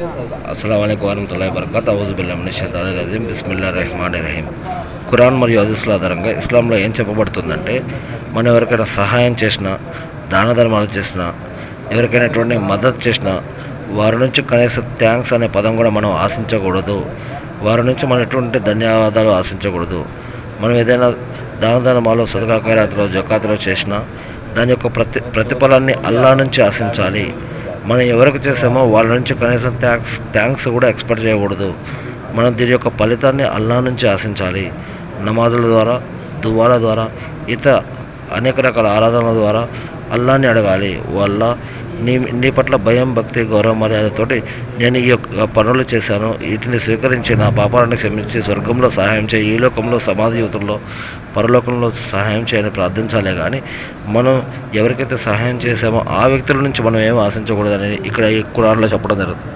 అస్సలం అయికు వరహతుల్లా వరకత్ అవుజు బిల్లామిషాని రజీం బిస్మిల్లా రెహమాన్ రహీం ఖురాన్ మరియు హదీసుల ఆధారంగా ఇస్లాంలో ఏం చెప్పబడుతుందంటే మనం ఎవరికైనా సహాయం చేసినా దాన ధర్మాలు చేసినా ఎవరికైనా ఎటువంటి మద్దతు చేసినా వారి నుంచి కనీసం థ్యాంక్స్ అనే పదం కూడా మనం ఆశించకూడదు. వారి నుంచి మనం ఎటువంటి ధన్యవాదాలు ఆశించకూడదు. మనం ఏదైనా దాన ధర్మాలు సదకా ఖైరాతులో జకాతులో చేసినా దాని యొక్క ప్రతి ప్రతిఫలాన్ని అల్లా నుంచి ఆశించాలి. మనం ఎవరికి చేసామో వాళ్ళ నుంచి కనీసం థ్యాంక్స్ థ్యాంక్స్ కూడా ఎక్స్పెక్ట్ చేయకూడదు. మనం దీని యొక్క ఫలితాన్ని అల్లా నుంచి ఆశించాలి. నమాజుల ద్వారా దువాల ద్వారా ఇతర అనేక రకాల ఆరాధనల ద్వారా అల్లాన్ని అడగాలి. వల్ల నీ నీ పట్ల భయం భక్తి గౌరవ మర్యాదతోటి నేను ఈ యొక్క పనులు చేశాను. వీటిని స్వీకరించి నా పాపాలను క్షమించి స్వర్గంలో సహాయం చేయి ఈ లోకంలో సమాధి యువతంలో పరలోకంలో సహాయం చేయని ప్రార్థించాలే కానీ మనం ఎవరికైతే సహాయం చేశామో ఆ వ్యక్తుల నుంచి మనం ఏం ఆశించకూడదని ఇక్కడ ఈ కురాన్లో చెప్పడం జరుగుతుంది.